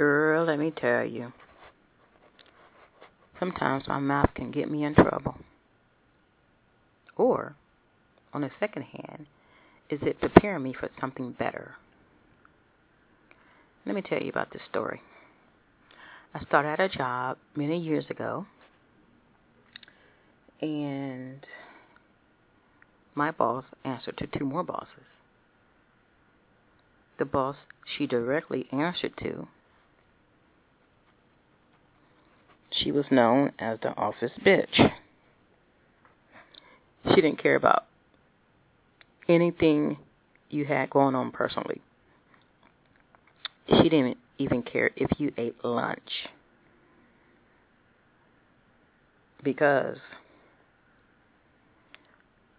Girl, let me tell you. Sometimes my mouth can get me in trouble. Or, on the second hand, is it preparing me for something better? Let me tell you about this story. I started at a job many years ago, and my boss answered to two more bosses. The boss she directly answered to, she was known as the office bitch. She didn't care about anything you had going on personally. She didn't even care if you ate lunch. Because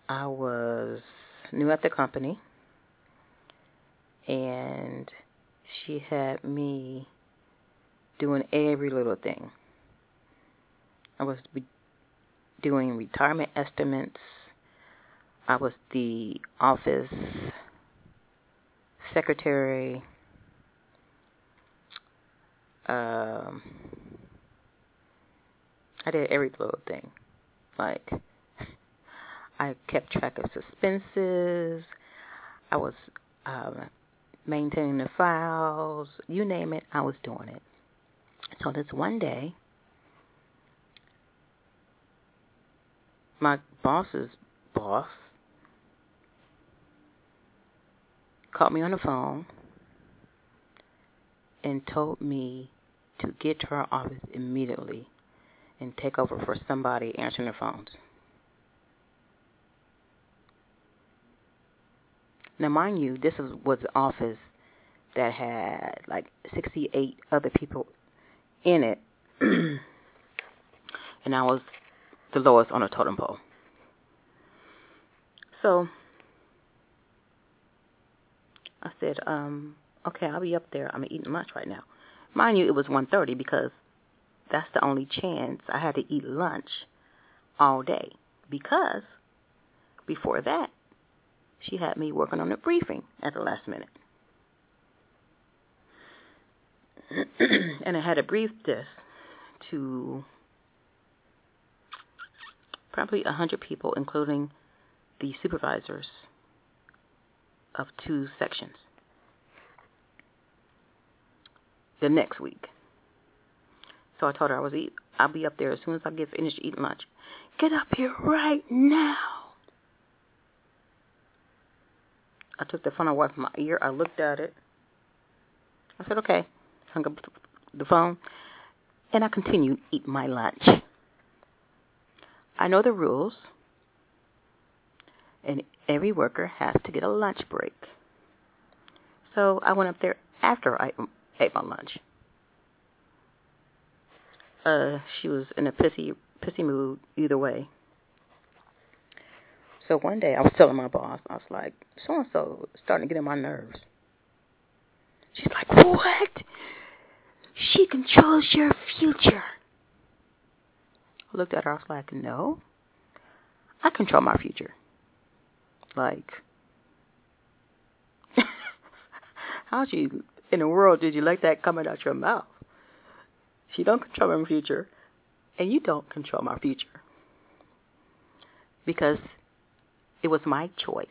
I was new at the company and she had me doing every little thing. I was doing retirement estimates. I was the office secretary. Um, I did every little thing. Like, I kept track of suspenses. I was um, maintaining the files. You name it, I was doing it. So this one day, my boss's boss called me on the phone and told me to get to her office immediately and take over for somebody answering the phones. Now, mind you, this was an office that had like 68 other people in it, and I was the lowest on a totem pole. So I said, um, okay, I'll be up there. I'm eating lunch right now. Mind you, it was 1.30 because that's the only chance I had to eat lunch all day. Because before that, she had me working on a briefing at the last minute. and I had to brief this to probably a hundred people, including the supervisors of two sections. The next week. So I told her I was eat. I'll be up there as soon as I get finished eating lunch. Get up here right now. I took the phone away from my ear. I looked at it. I said, okay. Hung up the phone. And I continued eating my lunch. I know the rules, and every worker has to get a lunch break. So I went up there after I ate my lunch. Uh, she was in a pissy, pissy mood either way. So one day I was telling my boss, I was like, so and so starting to get on my nerves. She's like, what? She controls your future. I looked at her. I was like, no, I control my future. Like, how you in the world did you let that coming out your mouth? She don't control my future, and you don't control my future because it was my choice.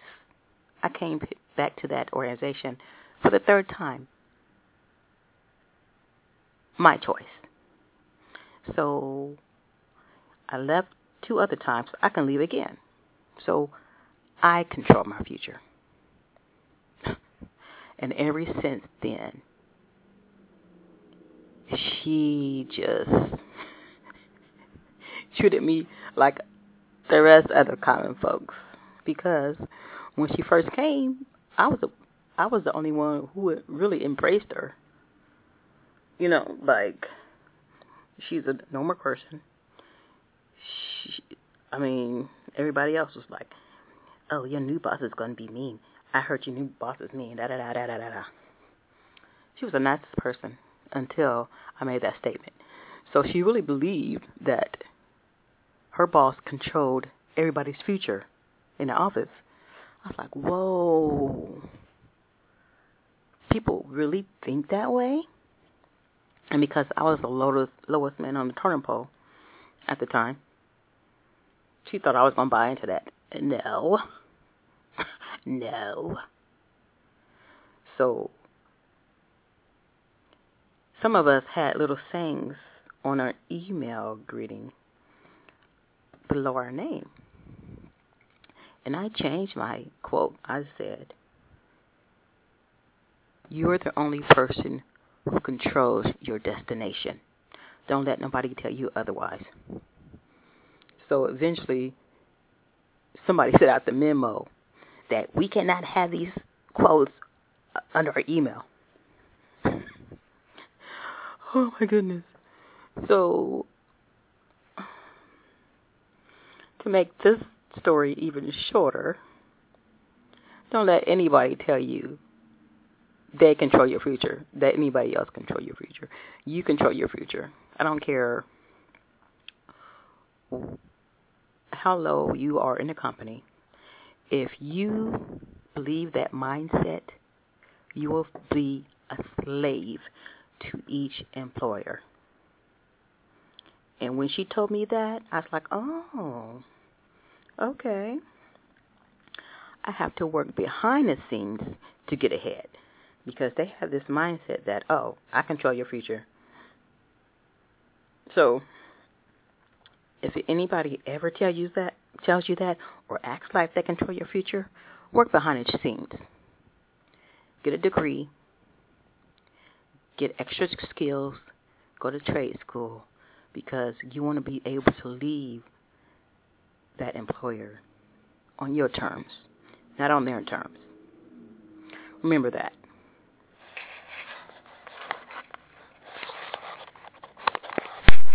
I came back to that organization for the third time. My choice. So I left two other times. I can leave again. So I control my future. and ever since then, she just treated me like the rest of the common folks. Because when she first came, I was a, I was the only one who really embraced her. You know, like she's a normal person she, I mean, everybody else was like, "Oh, your new boss is going to be mean. I heard your new boss is mean." Da da da da da da. She was the nicest person until I made that statement. So she really believed that her boss controlled everybody's future in the office. I was like, whoa. People really think that way? And because I was the lowest, lowest man on the totem pole at the time, she thought I was going to buy into that. No. no. So, some of us had little sayings on our email greeting below our name. And I changed my quote. I said, You're the only person who controls your destination. Don't let nobody tell you otherwise. So eventually, somebody sent out the memo that we cannot have these quotes uh, under our email. oh my goodness. So, to make this story even shorter, don't let anybody tell you they control your future, that anybody else control your future. You control your future. I don't care how low you are in the company. If you believe that mindset, you will be a slave to each employer. And when she told me that, I was like, oh, okay. I have to work behind the scenes to get ahead because they have this mindset that, oh, I control your future. So, if anybody ever tell you that, tells you that, or acts like they control your future, work behind the scenes. Get a degree, get extra skills, go to trade school, because you want to be able to leave that employer on your terms, not on their terms. Remember that.